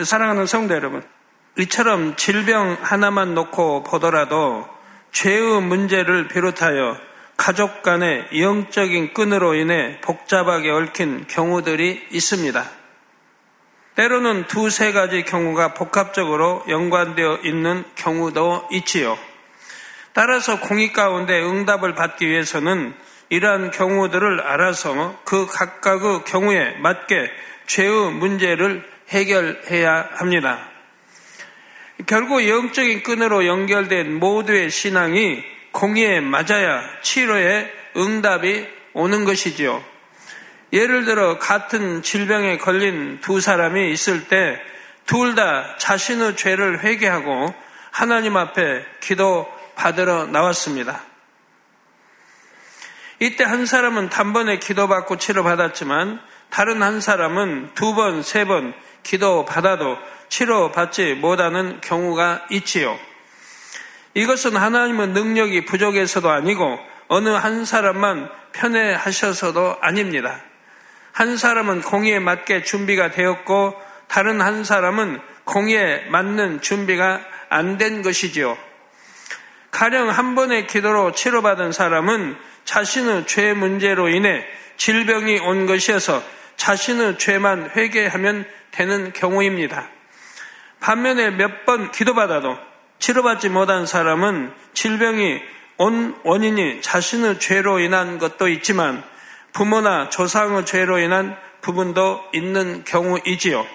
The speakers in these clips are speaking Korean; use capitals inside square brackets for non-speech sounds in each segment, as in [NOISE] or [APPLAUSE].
사랑하는 성도 여러분, 이처럼 질병 하나만 놓고 보더라도 죄의 문제를 비롯하여 가족 간의 영적인 끈으로 인해 복잡하게 얽힌 경우들이 있습니다. 때로는 두세 가지 경우가 복합적으로 연관되어 있는 경우도 있지요. 따라서 공익 가운데 응답을 받기 위해서는 이러한 경우들을 알아서 그 각각의 경우에 맞게 죄의 문제를 해결해야 합니다. 결국 영적인 끈으로 연결된 모두의 신앙이 공의에 맞아야 치료에 응답이 오는 것이지요. 예를 들어 같은 질병에 걸린 두 사람이 있을 때 둘 다 자신의 죄를 회개하고 하나님 앞에 기도 받으러 나왔습니다. 이때 한 사람은 단번에 기도받고 치료받았지만 다른 한 사람은 두 번, 세 번 기도 받아도 치료받지 못하는 경우가 있지요. 이것은 하나님의 능력이 부족해서도 아니고 어느 한 사람만 편애하셔서도 아닙니다. 한 사람은 공의에 맞게 준비가 되었고 다른 한 사람은 공의에 맞는 준비가 안 된 것이지요. 가령 한 번의 기도로 치료받은 사람은 자신의 죄 문제로 인해 질병이 온 것이어서 자신의 죄만 회개하면 되는 경우입니다. 반면에 몇 번 기도받아도 치료받지 못한 사람은 질병이 온 원인이 자신의 죄로 인한 것도 있지만 부모나 조상의 죄로 인한 부분도 있는 경우이지요.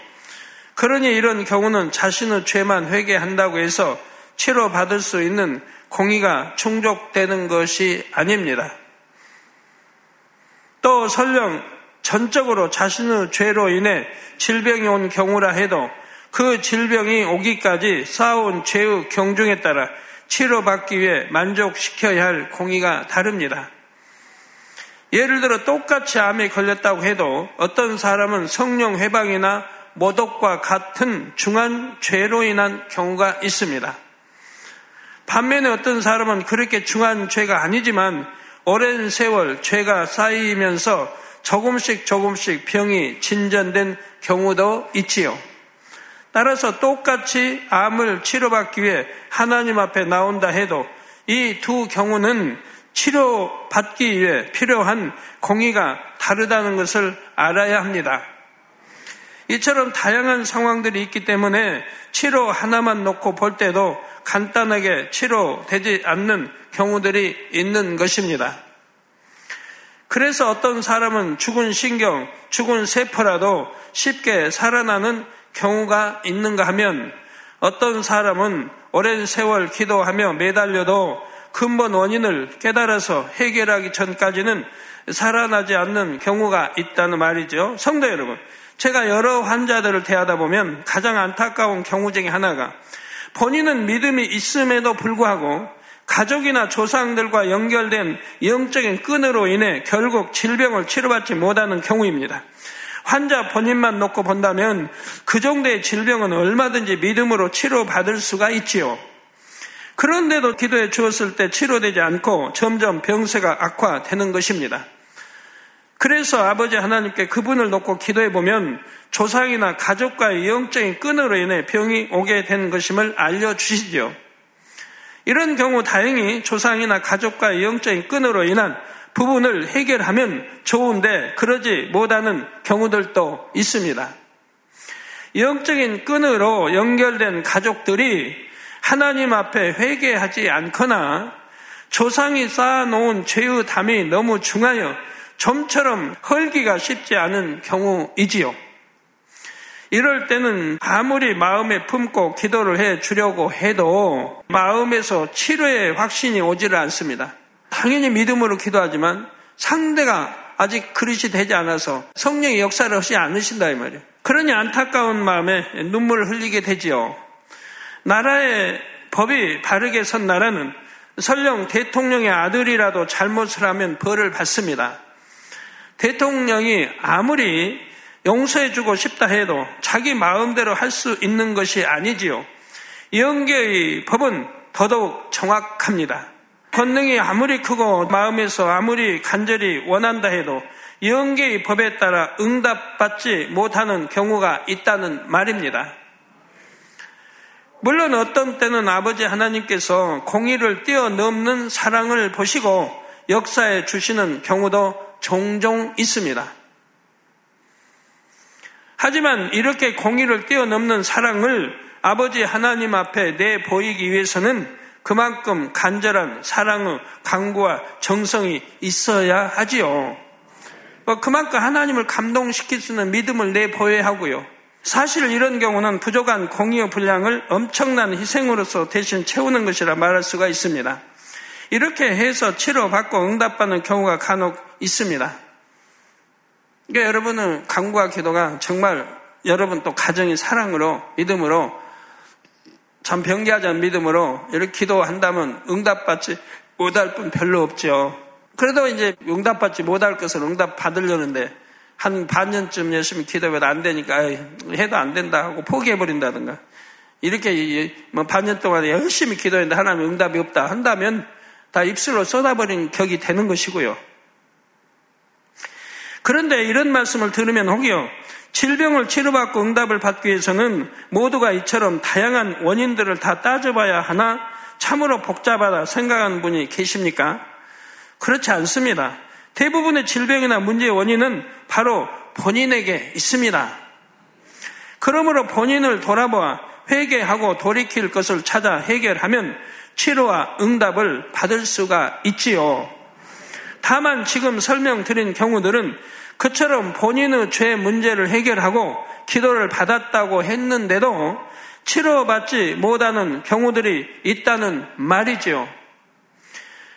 그러니 이런 경우는 자신의 죄만 회개한다고 해서 치료받을 수 있는 공의가 충족되는 것이 아닙니다. 또 설령 전적으로 자신의 죄로 인해 질병이 온 경우라 해도 그 질병이 오기까지 쌓아온 죄의 경중에 따라 치료받기 위해 만족시켜야 할 공의가 다릅니다. 예를 들어 똑같이 암에 걸렸다고 해도 어떤 사람은 성령 회방이나 모독과 같은 중한 죄로 인한 경우가 있습니다. 반면에 어떤 사람은 그렇게 중한 죄가 아니지만 오랜 세월 죄가 쌓이면서 조금씩 조금씩 병이 진전된 경우도 있지요. 따라서 똑같이 암을 치료받기 위해 하나님 앞에 나온다 해도 이 두 경우는 치료받기 위해 필요한 공의가 다르다는 것을 알아야 합니다. 이처럼 다양한 상황들이 있기 때문에 치료 하나만 놓고 볼 때도 간단하게 치료되지 않는 경우들이 있는 것입니다. 그래서 어떤 사람은 죽은 신경, 죽은 세포라도 쉽게 살아나는 경우가 있는가 하면 어떤 사람은 오랜 세월 기도하며 매달려도 근본 원인을 깨달아서 해결하기 전까지는 살아나지 않는 경우가 있다는 말이죠. 성도 여러분, 제가 여러 환자들을 대하다 보면 가장 안타까운 경우 중에 하나가 본인은 믿음이 있음에도 불구하고 가족이나 조상들과 연결된 영적인 끈으로 인해 결국 질병을 치료받지 못하는 경우입니다. 환자 본인만 놓고 본다면 그 정도의 질병은 얼마든지 믿음으로 치료받을 수가 있지요. 그런데도 기도해 주었을 때 치료되지 않고 점점 병세가 악화되는 것입니다. 그래서 아버지 하나님께 그분을 놓고 기도해 보면 조상이나 가족과의 영적인 끈으로 인해 병이 오게 된 것임을 알려주시죠. 이런 경우 다행히 조상이나 가족과의 영적인 끈으로 인한 부분을 해결하면 좋은데 그러지 못하는 경우들도 있습니다. 영적인 끈으로 연결된 가족들이 하나님 앞에 회개하지 않거나 조상이 쌓아놓은 죄의 담이 너무 중하여 좀처럼 헐기가 쉽지 않은 경우이지요. 이럴 때는 아무리 마음에 품고 기도를 해 주려고 해도 마음에서 치료의 확신이 오지를 않습니다. 당연히 믿음으로 기도하지만 상대가 아직 그릇이 되지 않아서 성령의 역사를 하지 않으신다 이 말이에요. 그러니 안타까운 마음에 눈물을 흘리게 되지요. 나라의 법이 바르게 선 나라는 설령 대통령의 아들이라도 잘못을 하면 벌을 받습니다. 대통령이 아무리 용서해주고 싶다 해도 자기 마음대로 할 수 있는 것이 아니지요. 영계의 법은 더더욱 정확합니다. 권능이 아무리 크고 마음에서 아무리 간절히 원한다 해도 영계의 법에 따라 응답받지 못하는 경우가 있다는 말입니다. 물론 어떤 때는 아버지 하나님께서 공의를 뛰어넘는 사랑을 보시고 역사에 주시는 경우도 종종 있습니다. 하지만 이렇게 공의를 뛰어넘는 사랑을 아버지 하나님 앞에 내 보이기 위해서는 그만큼 간절한 사랑의 강구와 정성이 있어야 하지요. 뭐 그만큼 하나님을 감동시킬 수 있는 믿음을 내보여야 하고요. 사실 이런 경우는 부족한 공의의 분량을 엄청난 희생으로서 대신 채우는 것이라 말할 수가 있습니다. 이렇게 해서 치료받고 응답받는 경우가 간혹 있습니다. 그러니까 여러분은 강구와 기도가 정말 여러분 또 가정의 사랑으로 믿음으로 참 않은 믿음으로 이렇게 기도한다면 응답받지 못할 분 별로 없죠. 그래도 이제 응답받지 못할 것을 응답 받으려는데 한 반년쯤 열심히 기도해도 안 되니까 해도 안 된다 하고 포기해버린다든가 이렇게 뭐 반년 동안 열심히 기도했는데 하나님 응답이 없다 한다면 다 입술로 쏟아버린 격이 되는 것이고요. 그런데 이런 말씀을 들으면 혹여 질병을 치료받고 응답을 받기 위해서는 모두가 이처럼 다양한 원인들을 다 따져봐야 하나 참으로 복잡하다 생각하는 분이 계십니까? 그렇지 않습니다. 대부분의 질병이나 문제의 원인은 바로 본인에게 있습니다. 그러므로 본인을 돌아보아 회개하고 돌이킬 것을 찾아 해결하면 치료와 응답을 받을 수가 있지요. 다만 지금 설명드린 경우들은 그처럼 본인의 죄 문제를 해결하고 기도를 받았다고 했는데도 치료받지 못하는 경우들이 있다는 말이지요.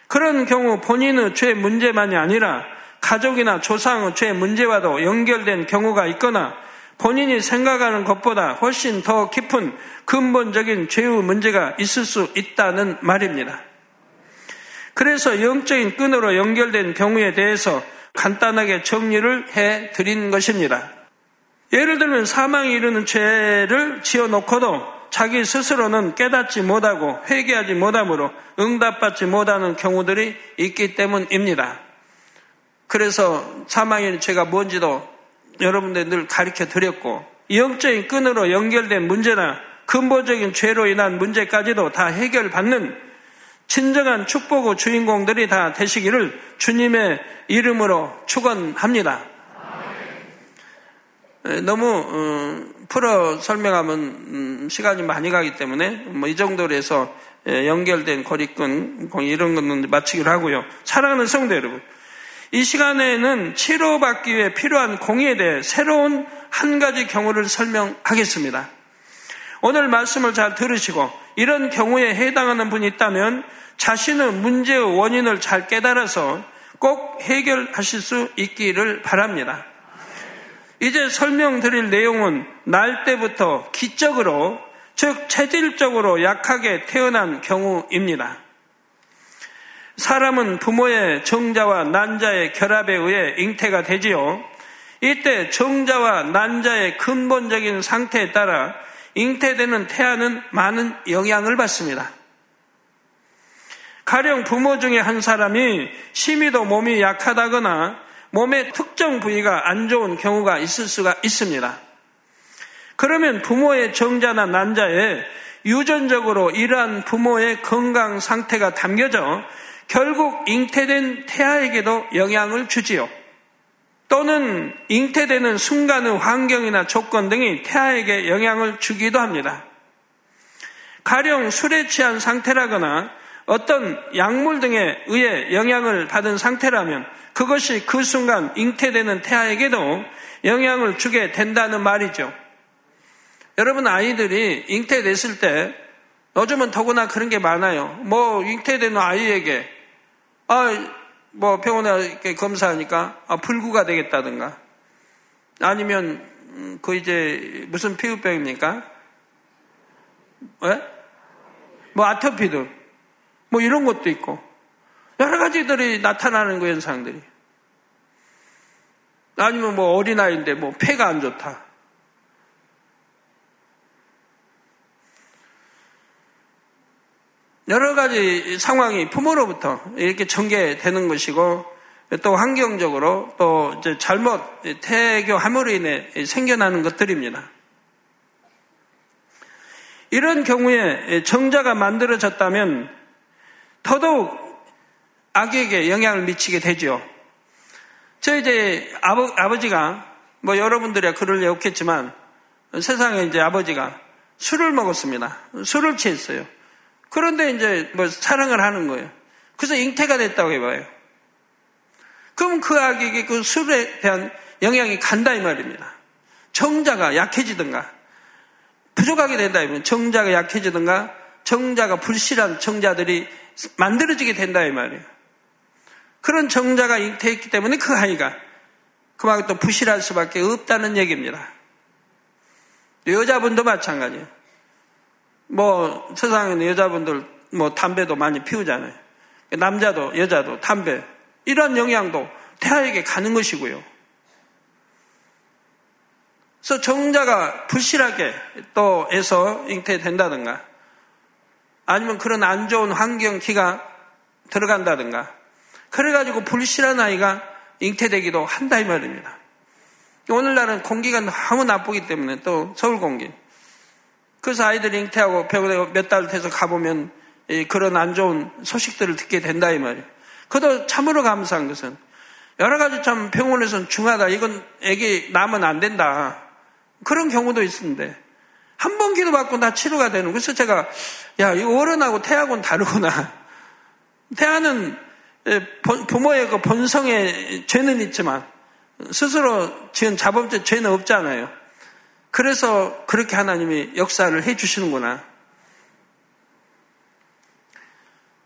그런 경우 본인의 죄 문제만이 아니라 가족이나 조상의 죄 문제와도 연결된 경우가 있거나 본인이 생각하는 것보다 훨씬 더 깊은 근본적인 죄의 문제가 있을 수 있다는 말입니다. 그래서 영적인 끈으로 연결된 경우에 대해서 간단하게 정리를 해 드린 것입니다. 예를 들면 사망에 이르는 죄를 지어 놓고도 자기 스스로는 깨닫지 못하고 회개하지 못하므로 응답받지 못하는 경우들이 있기 때문입니다. 그래서 사망의 죄가 뭔지도 여러분들 늘 가르쳐 드렸고 영적인 끈으로 연결된 문제나 근본적인 죄로 인한 문제까지도 다 해결받는 진정한 축복의 주인공들이 다 되시기를 주님의 이름으로 축원합니다. 너무 어, 풀어 설명하면 음, 시간이 많이 가기 때문에 뭐 이 정도로 해서 예, 연결된 고리끈 이런 거는 마치기로 하고요. 사랑하는 성도 여러분, 이 시간에는 치료받기 위해 필요한 공의에 대해 새로운 한 가지 경우를 설명하겠습니다. 오늘 말씀을 잘 들으시고 이런 경우에 해당하는 분이 있다면 자신의 문제의 원인을 잘 깨달아서 꼭 해결하실 수 있기를 바랍니다. 이제 설명드릴 내용은 날 때부터 기적으로, 즉 체질적으로 약하게 태어난 경우입니다. 사람은 부모의 정자와 난자의 결합에 의해 잉태가 되지요. 이때 정자와 난자의 근본적인 상태에 따라 잉태되는 태아는 많은 영향을 받습니다. 가령 부모 중에 한 사람이 심히도 몸이 약하다거나 몸의 특정 부위가 안 좋은 경우가 있을 수가 있습니다. 그러면 부모의 정자나 난자에 유전적으로 이러한 부모의 건강 상태가 담겨져 결국 잉태된 태아에게도 영향을 주지요. 또는 잉태되는 순간의 환경이나 조건 등이 태아에게 영향을 주기도 합니다. 가령 술에 취한 상태라거나 어떤 약물 등에 의해 영향을 받은 상태라면 그것이 그 순간 잉태되는 태아에게도 영향을 주게 된다는 말이죠. 여러분 아이들이 잉태됐을 때 요즘은 더구나 그런 게 많아요. 뭐 잉태되는 아이에게 아 뭐 병원에 이렇게 검사하니까 아, 불구가 되겠다든가 아니면 음, 그 이제 무슨 피부병입니까? 왜? 뭐 아토피든 뭐 이런 것도 있고 여러 가지들이 나타나는 거 현상들이 아니면 뭐 어린아이인데 뭐 폐가 안 좋다. 여러 가지 상황이 부모로부터 이렇게 전개되는 것이고 또 환경적으로 또 잘못 태교함으로 인해 생겨나는 것들입니다. 이런 경우에 정자가 만들어졌다면 더더욱 아기에게 영향을 미치게 되죠. 저 이제 아버, 아버지가 뭐 여러분들이 그럴 리 없겠지만 세상에 이제 아버지가 술을 먹었습니다. 술을 취했어요. 그런데 이제 뭐 사랑을 하는 거예요. 그래서 잉태가 됐다고 해봐요. 그럼 그 아기에게 그 술에 대한 영향이 간다 이 말입니다. 정자가 약해지든가 부족하게 된다 이면 정자가 약해지든가 정자가 불실한 정자들이 만들어지게 된다 이 말이에요. 그런 정자가 잉태했기 때문에 그 아이가 그만큼 또 부실할 수밖에 없다는 얘기입니다. 여자분도 마찬가지예요. 뭐 세상에는 여자분들 뭐 담배도 많이 피우잖아요. 남자도 여자도 담배 이런 영향도 태아에게 가는 것이고요. 그래서 정자가 불실하게 또 해서 잉태된다든가 아니면 그런 안 좋은 환경 기가 들어간다든가 그래가지고 불실한 아이가 잉태되기도 한다 이 말입니다. 오늘날은 공기가 너무 나쁘기 때문에 또 서울 공기. 그래서 아이들이 잉태하고 병원에 몇달 돼서 가보면 그런 안 좋은 소식들을 듣게 된다 이 말이에요. 그도 참으로 감사한 것은 여러 가지 참 병원에서는 중하다. 이건 애기 낳으면 안 된다. 그런 경우도 있는데 한 번 기도받고 다 치료가 되는. 그래서 제가 야 이거 어른하고 태하고는 다르구나. [LAUGHS] 태아는 부모의 그 본성에 죄는 있지만 스스로 지은 자범죄 죄는 없잖아요. 그래서 그렇게 하나님이 역사를 해 주시는구나.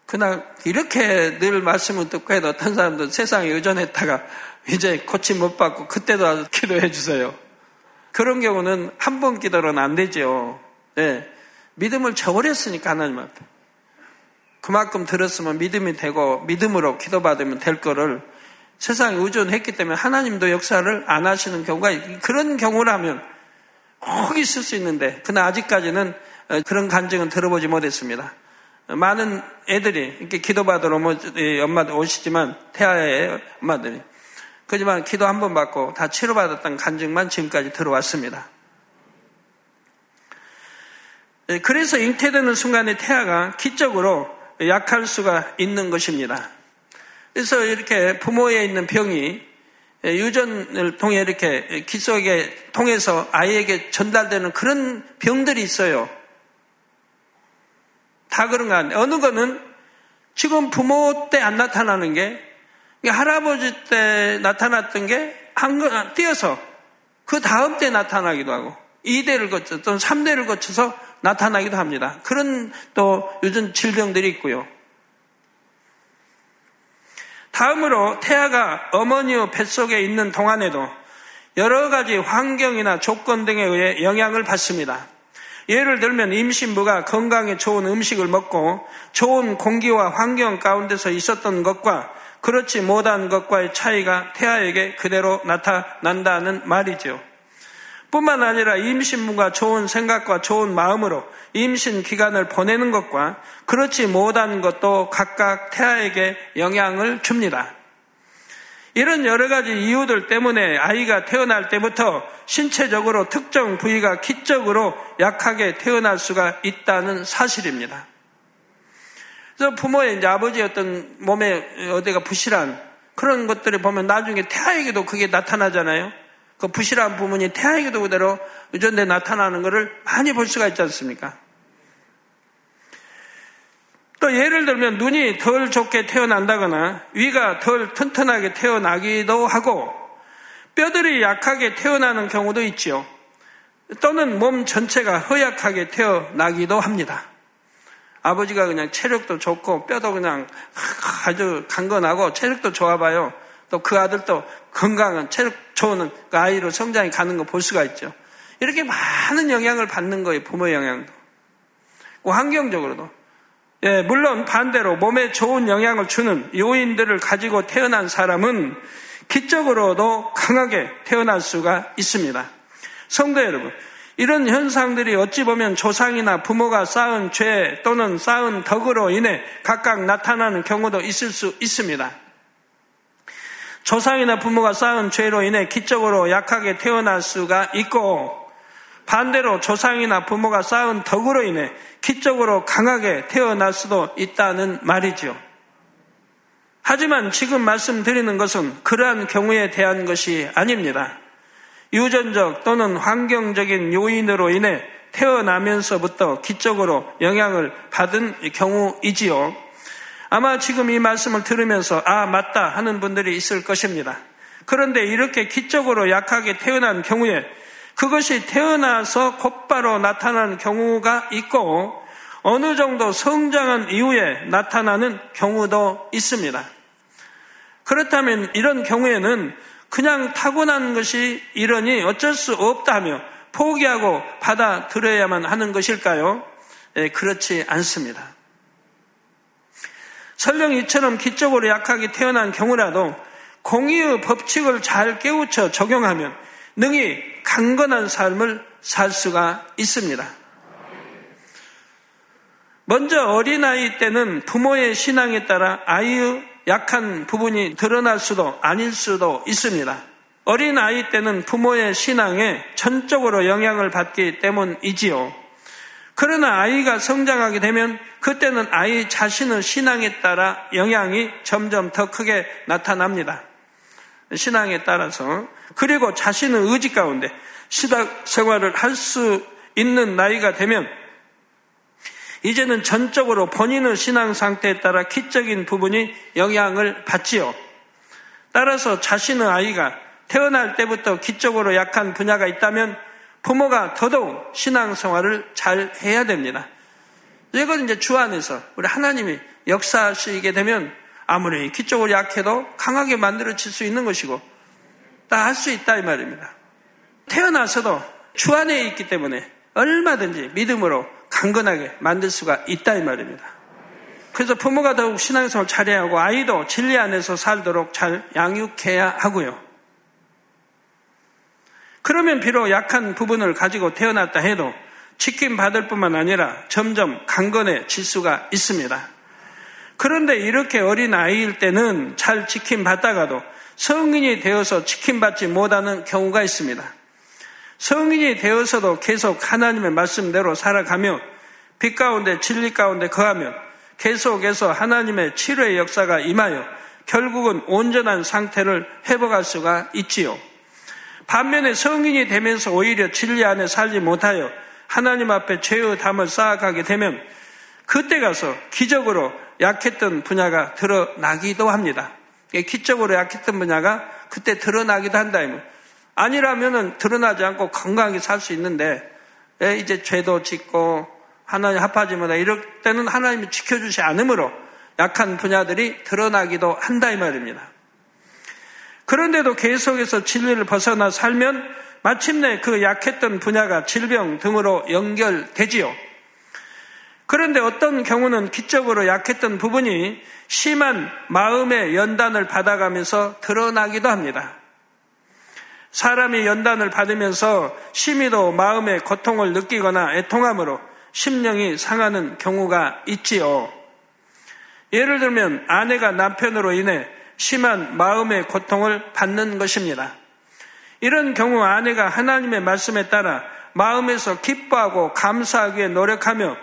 그날 이렇게 늘 말씀을 듣고 해도 어떤 사람들 세상에 의존했다가 이제 고침 못 받고 그때도 기도해 주세요. 그런 경우는 한 번 기도로는 안 되죠. 네. 믿음을 저버렸으니까 하나님 앞에. 그만큼 들었으면 믿음이 되고 믿음으로 기도받으면 될 거를 세상에 의존했기 때문에 하나님도 역사를 안 하시는 경우가 그런 경우라면 꼭 있을 수 있는데 그러나 아직까지는 어, 그런 간증은 들어보지 못했습니다. 많은 애들이 이렇게 기도받으러 엄마들 오시지만 태아의 엄마들이 그지만 기도 한 번 받고 다 치료받았던 간증만 지금까지 들어왔습니다. 예, 그래서 잉태되는 순간에 태아가 기적으로 약할 수가 있는 것입니다. 그래서 이렇게 부모에 있는 병이 유전을 통해 이렇게 기 속에 통해서 아이에게 전달되는 그런 병들이 있어요. 다 그런가 어느 거는 지금 부모 때 안 나타나는 게 할아버지 때 나타났던 게한 뛰어서 그 다음 때 나타나기도 하고 2대를 거쳐 또는 3대를 거쳐서 나타나기도 합니다. 그런 또 요즘 질병들이 있고요. 다음으로 태아가 어머니의 뱃속에 있는 동안에도 여러 가지 환경이나 조건 등에 의해 영향을 받습니다. 예를 들면 임신부가 건강에 좋은 음식을 먹고 좋은 공기와 환경 가운데서 있었던 것과 그렇지 못한 것과의 차이가 태아에게 그대로 나타난다는 말이죠. 뿐만 아니라 임신부가 좋은 생각과 좋은 마음으로 임신 기간을 보내는 것과 그렇지 못한 것도 각각 태아에게 영향을 줍니다. 이런 여러 가지 이유들 때문에 아이가 태어날 때부터 신체적으로 특정 부위가 기적으로 약하게 태어날 수가 있다는 사실입니다. 그래서 부모의 이제 아버지의 어떤 몸에 어디가 부실한 그런 것들을 보면 나중에 태아에게도 그게 나타나잖아요. 그 부실한 부분이 태아에게도 그대로 유전돼 나타나는 것을 많이 볼 수가 있지 않습니까? 또 예를 들면 눈이 덜 좋게 태어난다거나 위가 덜 튼튼하게 태어나기도 하고 뼈들이 약하게 태어나는 경우도 있지요. 또는 몸 전체가 허약하게 태어나기도 합니다. 아버지가 그냥 체력도 좋고 뼈도 그냥 아주 강건하고 체력도 좋아봐요. 또 그 아들도 건강한 체력 좋은 그 아이로 성장이 가는 거 볼 수가 있죠. 이렇게 많은 영향을 받는 거예요. 부모 영향도. 그 환경적으로도. 예, 물론 반대로 몸에 좋은 영향을 주는 요인들을 가지고 태어난 사람은 기적으로도 강하게 태어날 수가 있습니다. 성도 여러분, 이런 현상들이 어찌 보면 조상이나 부모가 쌓은 죄 또는 쌓은 덕으로 인해 각각 나타나는 경우도 있을 수 있습니다. 조상이나 부모가 쌓은 죄로 인해 기적으로 약하게 태어날 수가 있고 반대로 조상이나 부모가 쌓은 덕으로 인해 기적으로 강하게 태어날 수도 있다는 말이지요. 하지만 지금 말씀드리는 것은 그러한 경우에 대한 것이 아닙니다. 유전적 또는 환경적인 요인으로 인해 태어나면서부터 기적으로 영향을 받은 경우이지요. 아마 지금 이 말씀을 들으면서 아 맞다 하는 분들이 있을 것입니다. 그런데 이렇게 기적으로 약하게 태어난 경우에 그것이 태어나서 곧바로 나타난 경우가 있고 어느 정도 성장한 이후에 나타나는 경우도 있습니다. 그렇다면 이런 경우에는 그냥 타고난 것이 이러니 어쩔 수 없다며 포기하고 받아들여야만 하는 것일까요? 예, 그렇지 않습니다. 설령 이처럼 기적으로 약하게 태어난 경우라도 공의의 법칙을 잘 깨우쳐 적용하면 능히 강건한 삶을 살 수가 있습니다. 먼저 어린아이 때는 부모의 신앙에 따라 아이의 약한 부분이 드러날 수도 아닐 수도 있습니다. 어린 아이 때는 부모의 신앙에 전적으로 영향을 받기 때문이지요. 그러나 아이가 성장하게 되면 그때는 아이 자신의 신앙에 따라 영향이 점점 더 크게 나타납니다. 신앙에 따라서 그리고 자신의 의지 가운데 시작 생활을 할 수 있는 나이가 되면 이제는 전적으로 본인의 신앙 상태에 따라 기적인 부분이 영향을 받지요. 따라서 자신의 아이가 태어날 때부터 기적으로 약한 분야가 있다면 부모가 더더욱 신앙 생활을 잘 해야 됩니다. 이건 이제 주 안에서 우리 하나님이 역사하시게 되면 아무리 기적으로 약해도 강하게 만들어질 수 있는 것이고 다 할 수 있다 이 말입니다. 태어나서도 주 안에 있기 때문에 얼마든지 믿음으로 강건하게 만들 수가 있다 이 말입니다. 그래서 부모가 더욱 신앙생활 잘해야 하고 아이도 진리 안에서 살도록 잘 양육해야 하고요. 그러면 비록 약한 부분을 가지고 태어났다 해도 지킴 받을 뿐만 아니라 점점 강건해질 수가 있습니다. 그런데 이렇게 어린 아이일 때는 잘 지킴 받다가도 성인이 되어서 지킴 받지 못하는 경우가 있습니다. 성인이 되어서도 계속 하나님의 말씀대로 살아가며 빛 가운데 진리 가운데 거하면 계속해서 하나님의 치료의 역사가 임하여 결국은 온전한 상태를 회복할 수가 있지요. 반면에 성인이 되면서 오히려 진리 안에 살지 못하여 하나님 앞에 죄의 담을 쌓아가게 되면 그때 가서 기적으로 약했던 분야가 드러나기도 합니다. 기적으로 약했던 분야가 그때 드러나기도 한다. 아니라면은 드러나지 않고 건강하게 살 수 있는데 이제 죄도 짓고 하나님 합하지 못하 이럴 때는 하나님이 지켜주지 않으므로 약한 분야들이 드러나기도 한다 이 말입니다. 그런데도 계속해서 진리를 벗어나 살면 마침내 그 약했던 분야가 질병 등으로 연결되지요. 그런데 어떤 경우는 기적으로 약했던 부분이 심한 마음의 연단을 받아가면서 드러나기도 합니다. 사람이 연단을 받으면서 심히도 마음의 고통을 느끼거나 애통함으로 심령이 상하는 경우가 있지요. 예를 들면 아내가 남편으로 인해 심한 마음의 고통을 받는 것입니다. 이런 경우 아내가 하나님의 말씀에 따라 마음에서 기뻐하고 감사하기 위해 노력하며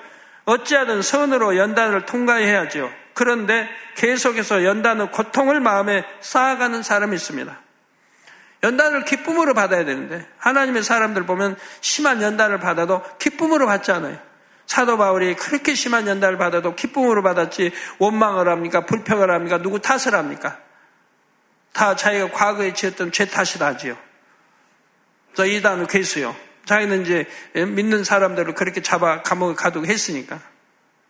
어찌하든 선으로 연단을 통과해야죠. 그런데 계속해서 연단의 고통을 마음에 쌓아가는 사람이 있습니다. 연단을 기쁨으로 받아야 되는데 하나님의 사람들 보면 심한 연단을 받아도 기쁨으로 받지 않아요. 사도 바울이 그렇게 심한 연단을 받아도 기쁨으로 받았지 원망을 합니까? 불평을 합니까? 누구 탓을 합니까? 다 자기가 과거에 지었던 죄 탓을 하지요. 저 이단은 괴수요. 자기는 이제 믿는 사람들을 그렇게 잡아 감옥에 가두고 했으니까.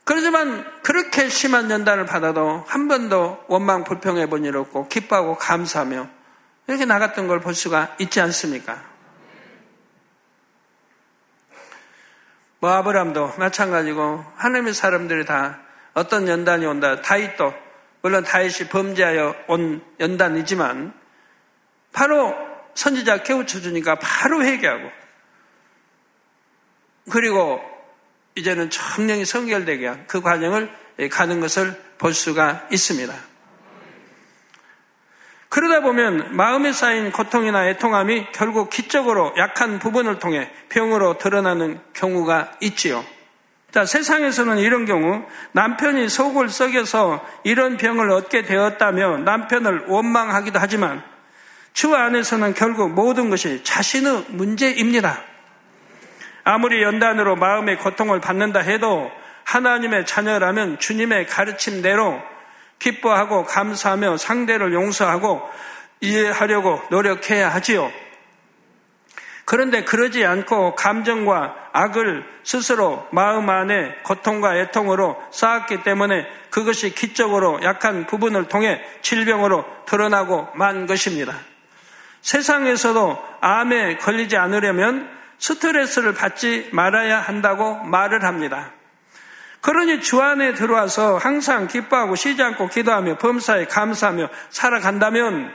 그러지만 그렇게 심한 연단을 받아도 한 번도 원망 불평해 본 일 없고 기뻐하고 감사하며 이렇게 나갔던 걸 볼 수가 있지 않습니까? 뭐 아브람도 마찬가지고 하나님의 사람들이 다 어떤 연단이 온다. 다윗도 물론 다윗이 범죄하여 온 연단이지만 바로 선지자 깨우쳐 주니까 바로 회개하고 그리고 이제는 청령이 성결되게 한 그 과정을 가는 것을 볼 수가 있습니다. 그러다 보면 마음에 쌓인 고통이나 애통함이 결국 기적으로 약한 부분을 통해 병으로 드러나는 경우가 있지요. 자, 세상에서는 이런 경우 남편이 속을 썩여서 이런 병을 얻게 되었다며 남편을 원망하기도 하지만 주 안에서는 결국 모든 것이 자신의 문제입니다. 아무리 연단으로 마음의 고통을 받는다 해도 하나님의 자녀라면 주님의 가르침대로 기뻐하고 감사하며 상대를 용서하고 이해하려고 노력해야 하지요. 그런데 그러지 않고 감정과 악을 스스로 마음 안에 고통과 애통으로 쌓았기 때문에 그것이 기적으로 약한 부분을 통해 질병으로 드러나고 만 것입니다. 세상에서도 암에 걸리지 않으려면 스트레스를 받지 말아야 한다고 말을 합니다. 그러니 주 안에 들어와서 항상 기뻐하고 쉬지 않고 기도하며 범사에 감사하며 살아간다면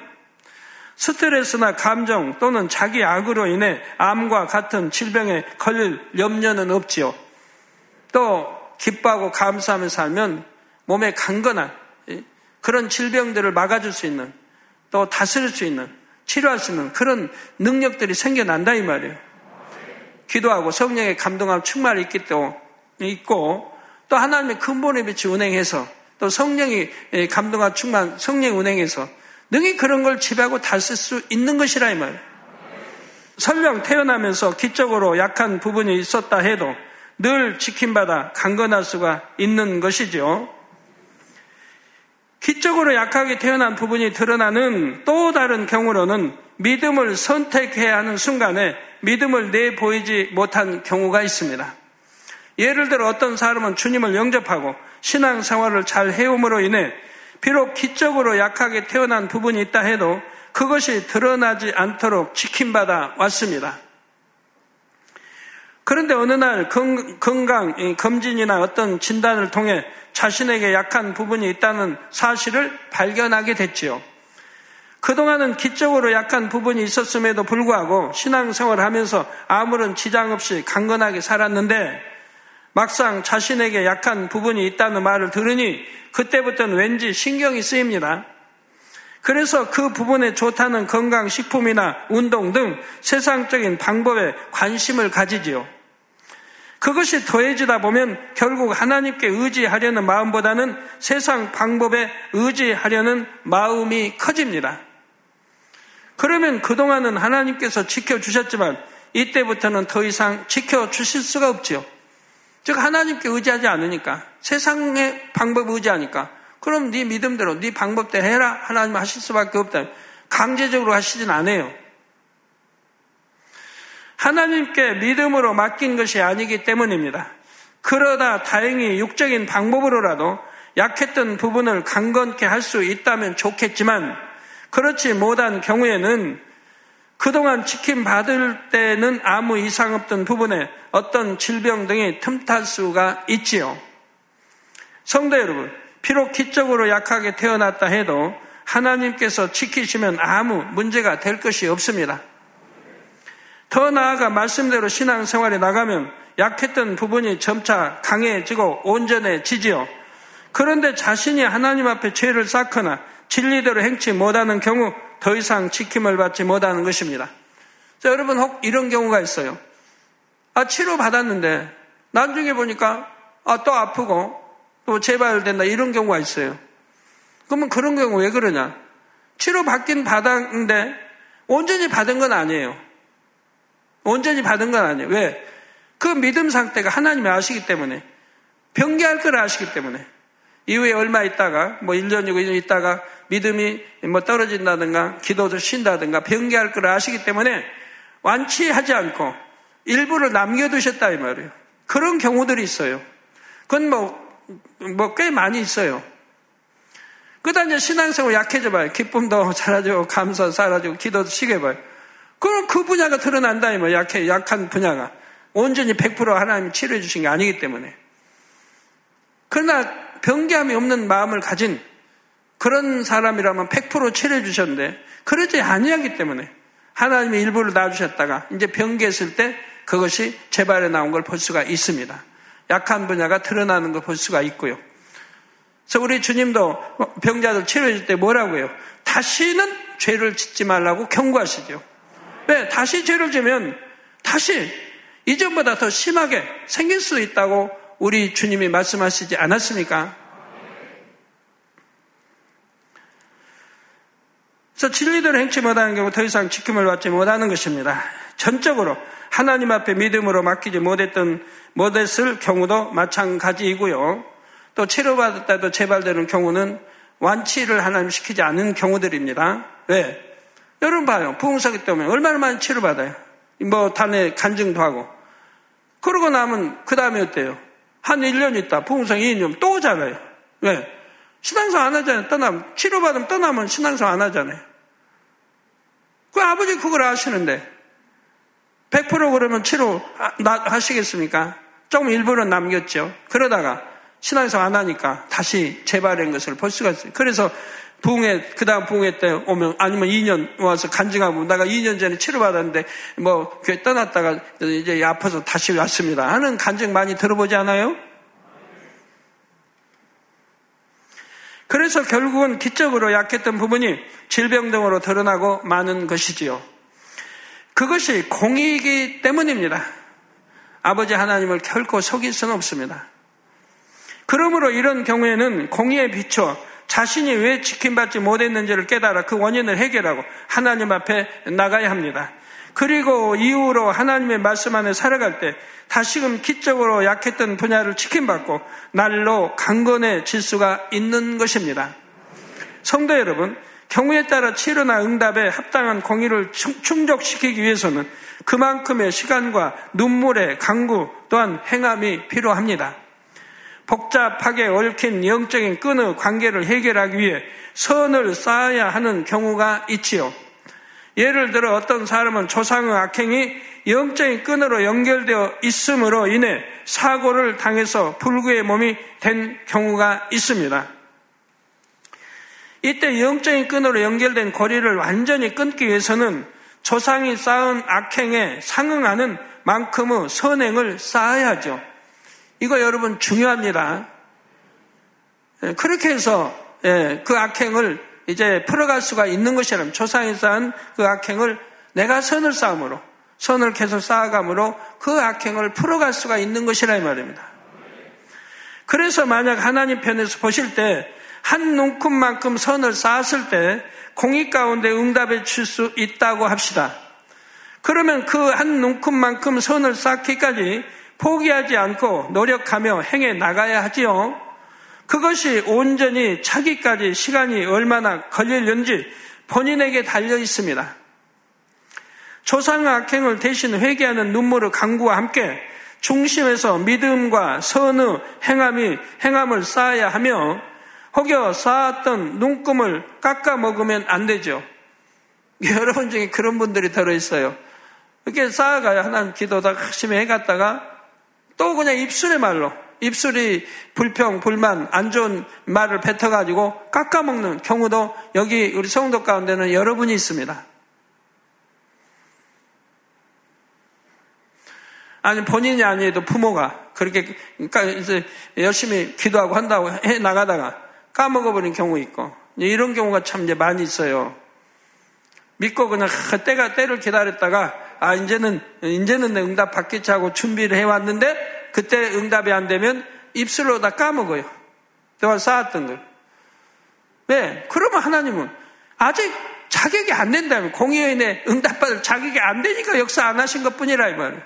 스트레스나 감정 또는 자기 악으로 인해 암과 같은 질병에 걸릴 염려는 없지요. 또 기뻐하고 감사하며 살면 몸에 강건한 그런 질병들을 막아줄 수 있는 또 다스릴 수 있는 치료할 수 있는 그런 능력들이 생겨난다 이 말이에요. 기도하고 성령의 감동함 충만히 있기 또 있고 또 하나님의 근본에 비치 운행해서 또 성령이 감동함 충만 성령 운행해서 능히 그런 걸 지배하고 다쓸 수 있는 것이라 이 말이에요. 설령 태어나면서 기적으로 약한 부분이 있었다 해도 늘 지킴받아 강건할 수가 있는 것이죠. 기적으로 약하게 태어난 부분이 드러나는 또 다른 경우로는 믿음을 선택해야 하는 순간에 믿음을 내보이지 못한 경우가 있습니다. 예를 들어 어떤 사람은 주님을 영접하고 신앙 생활을 잘 해옴으로 인해 비록 기적으로 약하게 태어난 부분이 있다 해도 그것이 드러나지 않도록 지킴받아 왔습니다. 그런데 어느 날 건강 검진이나 어떤 진단을 통해 자신에게 약한 부분이 있다는 사실을 발견하게 됐지요. 그동안은 기적으로 약한 부분이 있었음에도 불구하고 신앙생활을 하면서 아무런 지장 없이 강건하게 살았는데 막상 자신에게 약한 부분이 있다는 말을 들으니 그때부터는 왠지 신경이 쓰입니다. 그래서 그 부분에 좋다는 건강식품이나 운동 등 세상적인 방법에 관심을 가지지요. 그것이 더해지다 보면 결국 하나님께 의지하려는 마음보다는 세상 방법에 의지하려는 마음이 커집니다. 그러면 그동안은 하나님께서 지켜주셨지만 이때부터는 더 이상 지켜주실 수가 없지요. 즉 하나님께 의지하지 않으니까 세상의 방법 의지하니까 그럼 네 믿음대로 네 방법대로 해라 하나님 하실 수밖에 없다. 강제적으로 하시진 않아요. 하나님께 믿음으로 맡긴 것이 아니기 때문입니다. 그러다 다행히 육적인 방법으로라도 약했던 부분을 강건케 할 수 있다면 좋겠지만 그렇지 못한 경우에는 그동안 지킴 받을 때는 아무 이상 없던 부분에 어떤 질병 등이 틈탈 수가 있지요. 성도 여러분, 비록 기적으로 약하게 태어났다 해도 하나님께서 지키시면 아무 문제가 될 것이 없습니다. 더 나아가 말씀대로 신앙생활에 나가면 약했던 부분이 점차 강해지고 온전해지지요. 그런데 자신이 하나님 앞에 죄를 쌓거나 진리대로 행치 못하는 경우 더 이상 지킴을 받지 못하는 것입니다. 자, 여러분 혹 이런 경우가 있어요. 아, 치료 받았는데 나중에 보니까 아, 또 아프고 또 재발된다 이런 경우가 있어요. 그러면 그런 경우 왜 그러냐? 치료 받긴 받았는데 온전히 받은 건 아니에요. 온전히 받은 건 아니에요. 왜? 그 믿음 상태가 하나님이 아시기 때문에 병기할 걸 아시기 때문에 이후에 얼마 있다가 뭐 1년이고 2년 있다가 믿음이 뭐 떨어진다든가 기도도 쉰다든가 병기할 걸 아시기 때문에 완치하지 않고 일부를 남겨두셨다 이 말이에요. 그런 경우들이 있어요. 그건 뭐, 뭐 꽤 많이 있어요. 그다 이제 신앙생활 약해져 봐요. 기쁨도 [LAUGHS] 사라지고 감사 사라지고 기도도 쉬게 봐요. 그럼 그 분야가 드러난다 이 말이에요. 약해, 약한 분야가. 온전히 100% 하나님이 치료해 주신 게 아니기 때문에. 그러나 병기함이 없는 마음을 가진 그런 사람이라면 100% 치료해 주셨는데 그러지 아니하기 때문에 하나님이 일부를 놔주셨다가 이제 병기했을 때 그것이 재발에 나온 걸 볼 수가 있습니다. 약한 분야가 드러나는 걸 볼 수가 있고요. 그래서 우리 주님도 병자들 치료해 줄 때 뭐라고 해요? 다시는 죄를 짓지 말라고 경고하시죠. 왜? 다시 죄를 지면 다시 이전보다 더 심하게 생길 수 있다고 우리 주님이 말씀하시지 않았습니까? 그래서 진리대로 행치 못하는 경우 더 이상 지킴을 받지 못하는 것입니다. 전적으로 하나님 앞에 믿음으로 맡기지 못했던 못했을 경우도 마찬가지이고요. 또 치료받았다도 재발되는 경우는 완치를 하나님 시키지 않은 경우들입니다. 왜? 여러분 봐요. 부흥사기 때문에 얼마나 많이 치료받아요. 뭐 단에 간증도 하고. 그러고 나면 그 다음에 어때요? 한 1년 있다. 부흥상 2년 또 오잖아요. 왜? 신앙성 안 하잖아요. 떠나면. 치료받으면 떠나면 신앙성 안 하잖아요. 그 아버지 그걸 아시는데 100% 그러면 치료 하시겠습니까? 조금 일부는 남겼죠. 그러다가 신앙성 안 하니까 다시 재발한 것을 볼 수가 있어요. 그래서 부흥회, 그 다음 부흥회 때 오면, 아니면 2년 와서 간증하고, 내가 2년 전에 치료받았는데, 뭐, 교회 떠났다가 이제 아파서 다시 왔습니다. 하는 간증 많이 들어보지 않아요? 그래서 결국은 기적으로 약했던 부분이 질병 등으로 드러나고 많은 것이지요. 그것이 공의이기 때문입니다. 아버지 하나님을 결코 속일 수는 없습니다. 그러므로 이런 경우에는 공의에 비춰 자신이 왜 지킴받지 못했는지를 깨달아 그 원인을 해결하고 하나님 앞에 나가야 합니다. 그리고 이후로 하나님의 말씀 안에 살아갈 때 다시금 기적으로 약했던 분야를 지킴받고 날로 강건해질 수가 있는 것입니다. 성도 여러분, 경우에 따라 치료나 응답에 합당한 공의를 충족시키기 위해서는 그만큼의 시간과 눈물의 강구 또한 행함이 필요합니다. 복잡하게 얽힌 영적인 끈의 관계를 해결하기 위해 선을 쌓아야 하는 경우가 있지요. 예를 들어 어떤 사람은 조상의 악행이 영적인 끈으로 연결되어 있음으로 인해 사고를 당해서 불구의 몸이 된 경우가 있습니다. 이때 영적인 끈으로 연결된 고리를 완전히 끊기 위해서는 조상이 쌓은 악행에 상응하는 만큼의 선행을 쌓아야죠. 이거 여러분 중요합니다. 예, 그렇게 해서 예, 그 악행을 이제 풀어갈 수가 있는 것이라면 조상이 쌓은 그 악행을 내가 선을 쌓음으로 선을 계속 쌓아감으로 그 악행을 풀어갈 수가 있는 것이라 이 말입니다. 그래서 만약 하나님 편에서 보실 때 한 눈금만큼 선을 쌓았을 때 공의 가운데 응답해 줄 수 있다고 합시다. 그러면 그 한 눈금만큼 선을 쌓기까지 포기하지 않고 노력하며 행해 나가야 하지요. 그것이 온전히 차기까지 시간이 얼마나 걸릴는지 본인에게 달려 있습니다. 조상의 악행을 대신 회개하는 눈물의 강구와 함께 중심에서 믿음과 선의 행함이 행함을 쌓아야 하며 혹여 쌓았던 눈금을 깎아 먹으면 안 되죠. [LAUGHS] 여러분 중에 그런 분들이 들어 있어요. 이렇게 쌓아가야 하나님 기도다 열심히 해갔다가 또 그냥 입술의 말로 입술이 불평, 불만, 안 좋은 말을 뱉어가지고 깎아먹는 경우도 여기 우리 성도 가운데는 여러분이 있습니다. 아니 본인이 아니어도 부모가 그렇게 그러니까 이제 열심히 기도하고 한다고 해 나가다가 까먹어버린 경우 있고 이런 경우가 참 이제 많이 있어요. 믿고 그냥 때가 때를 기다렸다가 아 이제는 이제는 내 응답 받겠지 하고 준비를 해왔는데 그때 응답이 안 되면 입술로 다 까먹어요. 그동안 쌓았던 걸. 왜? 그러면 하나님은 아직 자격이 안 된다면 공의인의 응답받을 자격이 안 되니까 역사 안 하신 것 뿐이라 이 말이에요.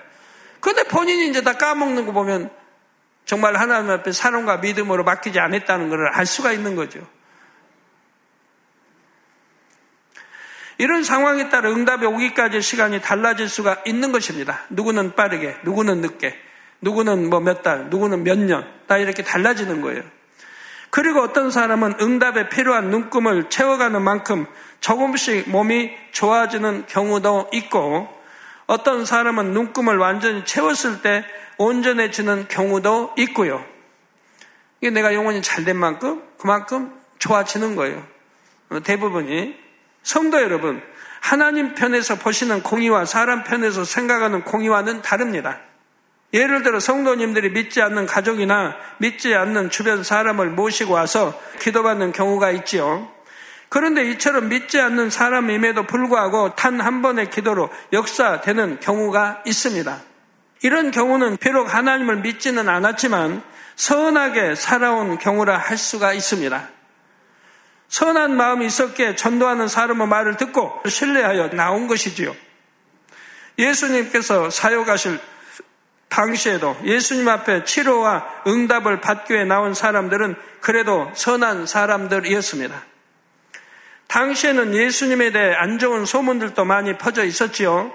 그런데 본인이 이제 다 까먹는 거 보면 정말 하나님 앞에 사랑과 믿음으로 맡기지 않았다는 것을 알 수가 있는 거죠. 이런 상황에 따라 응답이 오기까지 시간이 달라질 수가 있는 것입니다. 누구는 빠르게, 누구는 늦게, 누구는 뭐 몇 달, 누구는 몇 년, 다 이렇게 달라지는 거예요. 그리고 어떤 사람은 응답에 필요한 눈금을 채워가는 만큼 조금씩 몸이 좋아지는 경우도 있고, 어떤 사람은 눈금을 완전히 채웠을 때 온전해지는 경우도 있고요. 이게 내가 영혼이 잘 된 만큼 그만큼 좋아지는 거예요. 대부분이 성도 여러분, 하나님 편에서 보시는 공의와 사람 편에서 생각하는 공의와는 다릅니다. 예를 들어 성도님들이 믿지 않는 가족이나 믿지 않는 주변 사람을 모시고 와서 기도받는 경우가 있지요. 그런데 이처럼 믿지 않는 사람임에도 불구하고 단 한 번의 기도로 역사되는 경우가 있습니다. 이런 경우는 비록 하나님을 믿지는 않았지만 선하게 살아온 경우라 할 수가 있습니다. 선한 마음이 있었기에 전도하는 사람의 말을 듣고 신뢰하여 나온 것이지요. 예수님께서 사역하실 당시에도 예수님 앞에 치료와 응답을 받기 위해 나온 사람들은 그래도 선한 사람들이었습니다. 당시에는 예수님에 대해 안 좋은 소문들도 많이 퍼져 있었지요.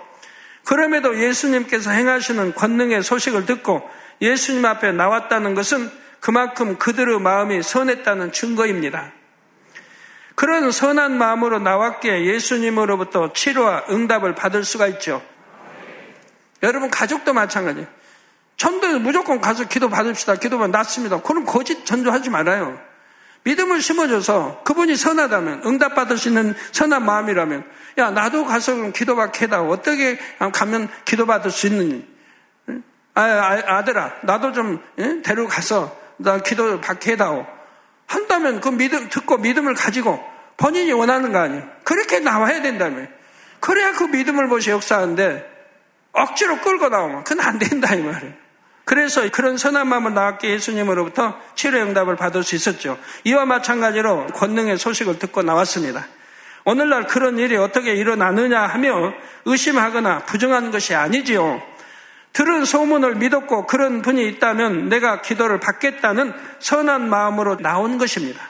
그럼에도 예수님께서 행하시는 권능의 소식을 듣고 예수님 앞에 나왔다는 것은 그만큼 그들의 마음이 선했다는 증거입니다. 그런 선한 마음으로 나왔기에 예수님으로부터 치료와 응답을 받을 수가 있죠. 여러분 가족도 마찬가지예요. 전도 무조건 가서 기도 받읍시다. 기도만 낫습니다. 그럼 거짓 전도하지 말아요. 믿음을 심어줘서 그분이 선하다면 응답받을 수 있는 선한 마음이라면 야 나도 가서 그럼 기도받게 해다 어떻게 가면 기도받을 수 있느니 아, 아 들아 나도 좀 예? 데려가서 나 기도 받게 해다오 한다면 그 믿음 듣고 믿음을 가지고 본인이 원하는 거 아니에요 그렇게 나와야 된다며 그래야 그 믿음을 보시 역사하는데 억지로 끌고 나오면 그건 안 된다 이 말이에요 그래서 그런 선한 마음을 나왔기에 예수님으로부터 치료 응답을 받을 수 있었죠. 이와 마찬가지로 권능의 소식을 듣고 나왔습니다. 오늘날 그런 일이 어떻게 일어나느냐 하며 의심하거나 부정한 것이 아니지요. 들은 소문을 믿었고 그런 분이 있다면 내가 기도를 받겠다는 선한 마음으로 나온 것입니다.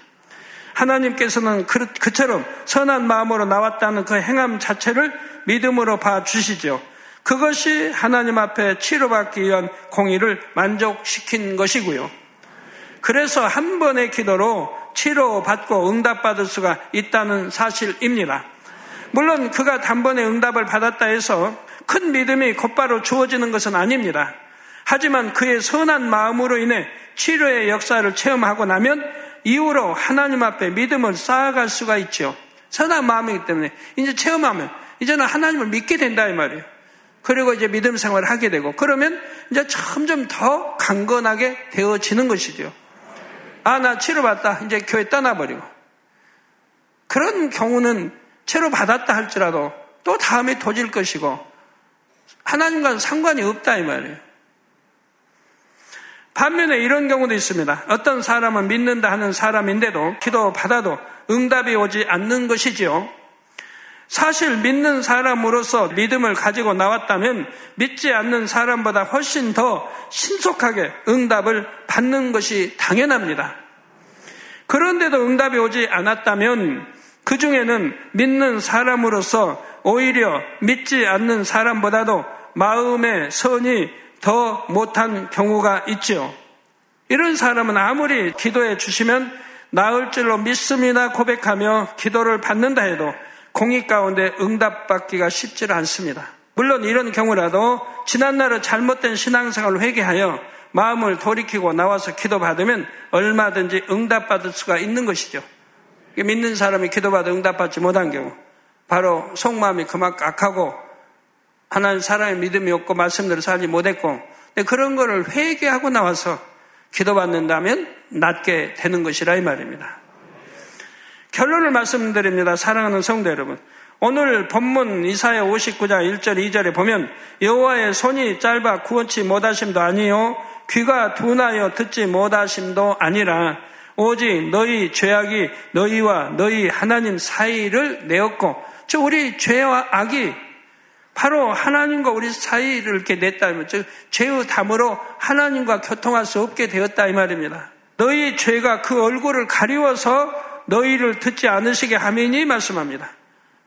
하나님께서는 그, 그처럼 선한 마음으로 나왔다는 그 행함 자체를 믿음으로 봐 주시죠. 그것이 하나님 앞에 치료받기 위한 공의를 만족시킨 것이고요. 그래서 한 번의 기도로 치료받고 응답받을 수가 있다는 사실입니다. 물론 그가 단번에 응답을 받았다 해서 큰 믿음이 곧바로 주어지는 것은 아닙니다. 하지만 그의 선한 마음으로 인해 치료의 역사를 체험하고 나면 이후로 하나님 앞에 믿음을 쌓아갈 수가 있죠. 선한 마음이기 때문에 이제 체험하면 이제는 하나님을 믿게 된다 이 말이에요. 그리고 이제 믿음 생활을 하게 되고 그러면 이제 점점 더 강건하게 되어지는 것이죠. 아, 나 치료받다. 이제 교회 떠나버리고. 그런 경우는 치료받았다 할지라도 또 다음에 도질 것이고 하나님과는 상관이 없다 이 말이에요. 반면에 이런 경우도 있습니다. 어떤 사람은 믿는다 하는 사람인데도 기도 받아도 응답이 오지 않는 것이지요. 사실 믿는 사람으로서 믿음을 가지고 나왔다면 믿지 않는 사람보다 훨씬 더 신속하게 응답을 받는 것이 당연합니다. 그런데도 응답이 오지 않았다면 그 중에는 믿는 사람으로서 오히려 믿지 않는 사람보다도 마음의 선이 더 못한 경우가 있죠. 이런 사람은 아무리 기도해 주시면 나을 줄로 믿습니다 고백하며 기도를 받는다 해도 공익 가운데 응답받기가 쉽지 않습니다. 물론 이런 경우라도 지난날의 잘못된 신앙생활을 회개하여 마음을 돌이키고 나와서 기도받으면 얼마든지 응답받을 수가 있는 것이죠. 믿는 사람이 기도받아 응답받지 못한 경우 바로 속마음이 그만큼 악하고 하나님 사람의 믿음이 없고 말씀대로 살지 못했고 그런 거를 회개하고 나와서 기도받는다면 낫게 되는 것이라 이 말입니다. 결론을 말씀드립니다. 사랑하는 성도 여러분. 오늘 본문 이사야 59장 1절 2절에 보면 여호와의 손이 짧아 구원치 못하심도 아니요 귀가 둔하여 듣지 못하심도 아니라 오직 너희 죄악이 너희와 너희 하나님 사이를 내었고 즉 우리 죄와 악이 바로 하나님과 우리 사이를 이렇게 냈다면 즉 죄의 담으로 하나님과 교통할 수 없게 되었다 이 말입니다. 너희 죄가 그 얼굴을 가리워서 너희를 듣지 않으시게 하매니 말씀합니다.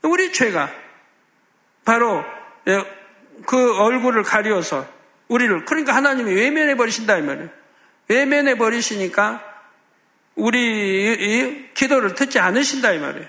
우리 죄가 바로 예, 그 얼굴을 가려서 우리를 그러니까 하나님이 외면해 버리신다 이 말이에요. 외면해 버리시니까 우리 기도를 듣지 않으신다 이 말이에요.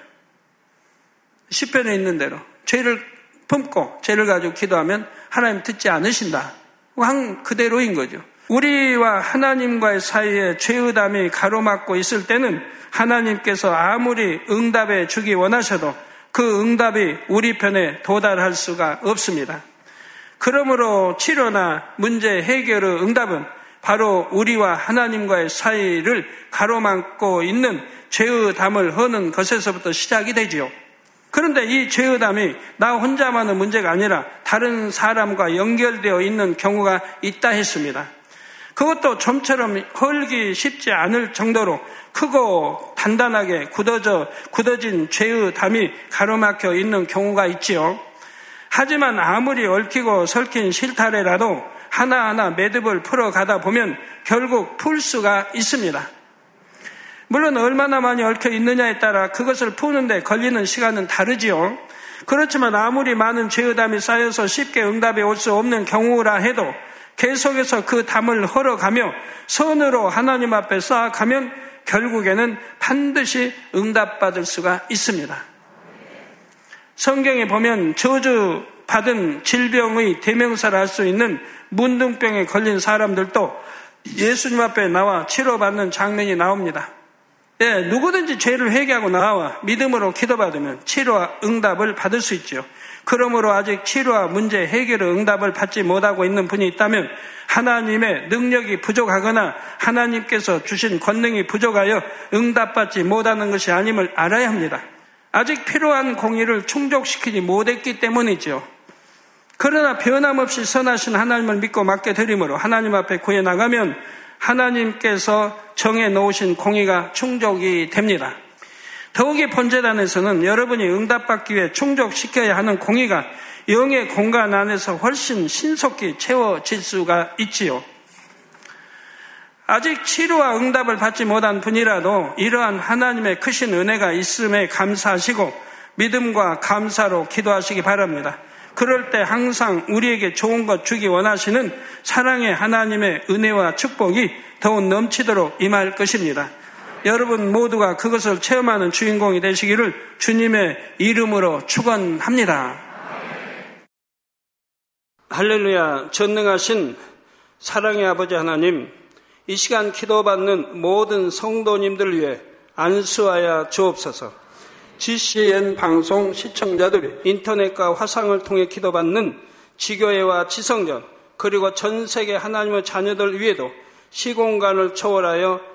시편에 있는 대로 죄를 품고 죄를 가지고 기도하면 하나님 듣지 않으신다. 한 그대로인 거죠. 우리와 하나님과의 사이에 죄의담이 가로막고 있을 때는 하나님께서 아무리 응답해 주기 원하셔도 그 응답이 우리 편에 도달할 수가 없습니다. 그러므로 치료나 문제 해결의 응답은 바로 우리와 하나님과의 사이를 가로막고 있는 죄의 담을 허는 것에서부터 시작이 되지요. 그런데 이 죄의 담이 나 혼자만의 문제가 아니라 다른 사람과 연결되어 있는 경우가 있다 했습니다. 그것도 좀처럼 헐기 쉽지 않을 정도로 크고 단단하게 굳어져, 굳어진 죄의 담이 가로막혀 있는 경우가 있지요. 하지만 아무리 얽히고 설킨 실타래라도 하나하나 매듭을 풀어가다 보면 결국 풀 수가 있습니다. 물론 얼마나 많이 얽혀 있느냐에 따라 그것을 푸는데 걸리는 시간은 다르지요. 그렇지만 아무리 많은 죄의담이 쌓여서 쉽게 응답이 올 수 없는 경우라 해도 계속해서 그 담을 헐어가며 선으로 하나님 앞에 쌓아가면 결국에는 반드시 응답받을 수가 있습니다. 성경에 보면 저주 받은 질병의 대명사를 할 수 있는 문둥병에 걸린 사람들도 예수님 앞에 나와 치료받는 장면이 나옵니다. 예, 누구든지 죄를 회개하고 나와 믿음으로 기도받으면 치료와 응답을 받을 수 있죠. 그러므로 아직 치료와 문제 해결의 응답을 받지 못하고 있는 분이 있다면 하나님의 능력이 부족하거나 하나님께서 주신 권능이 부족하여 응답받지 못하는 것이 아님을 알아야 합니다. 아직 필요한 공의를 충족시키지 못했기 때문이죠. 그러나 변함없이 선하신 하나님을 믿고 맡게 드림으로 하나님 앞에 구해 나가면 하나님께서 정해 놓으신 공의가 충족이 됩니다. 더욱이 본재단에서는 여러분이 응답받기 위해 충족시켜야 하는 공의가 영의 공간 안에서 훨씬 신속히 채워질 수가 있지요. 아직 치료와 응답을 받지 못한 분이라도 이러한 하나님의 크신 은혜가 있음에 감사하시고 믿음과 감사로 기도하시기 바랍니다. 그럴 때 항상 우리에게 좋은 것 주기 원하시는 사랑의 하나님의 은혜와 축복이 더욱 넘치도록 임할 것입니다. 여러분 모두가 그것을 체험하는 주인공이 되시기를 주님의 이름으로 축원합니다. 할렐루야 전능하신 사랑의 아버지 하나님 이 시간 기도받는 모든 성도님들 위해 안수하여 주옵소서. GCN 방송 시청자들이 인터넷과 화상을 통해 기도받는 지교회와 지성전 그리고 전 세계 하나님의 자녀들 위에도 시공간을 초월하여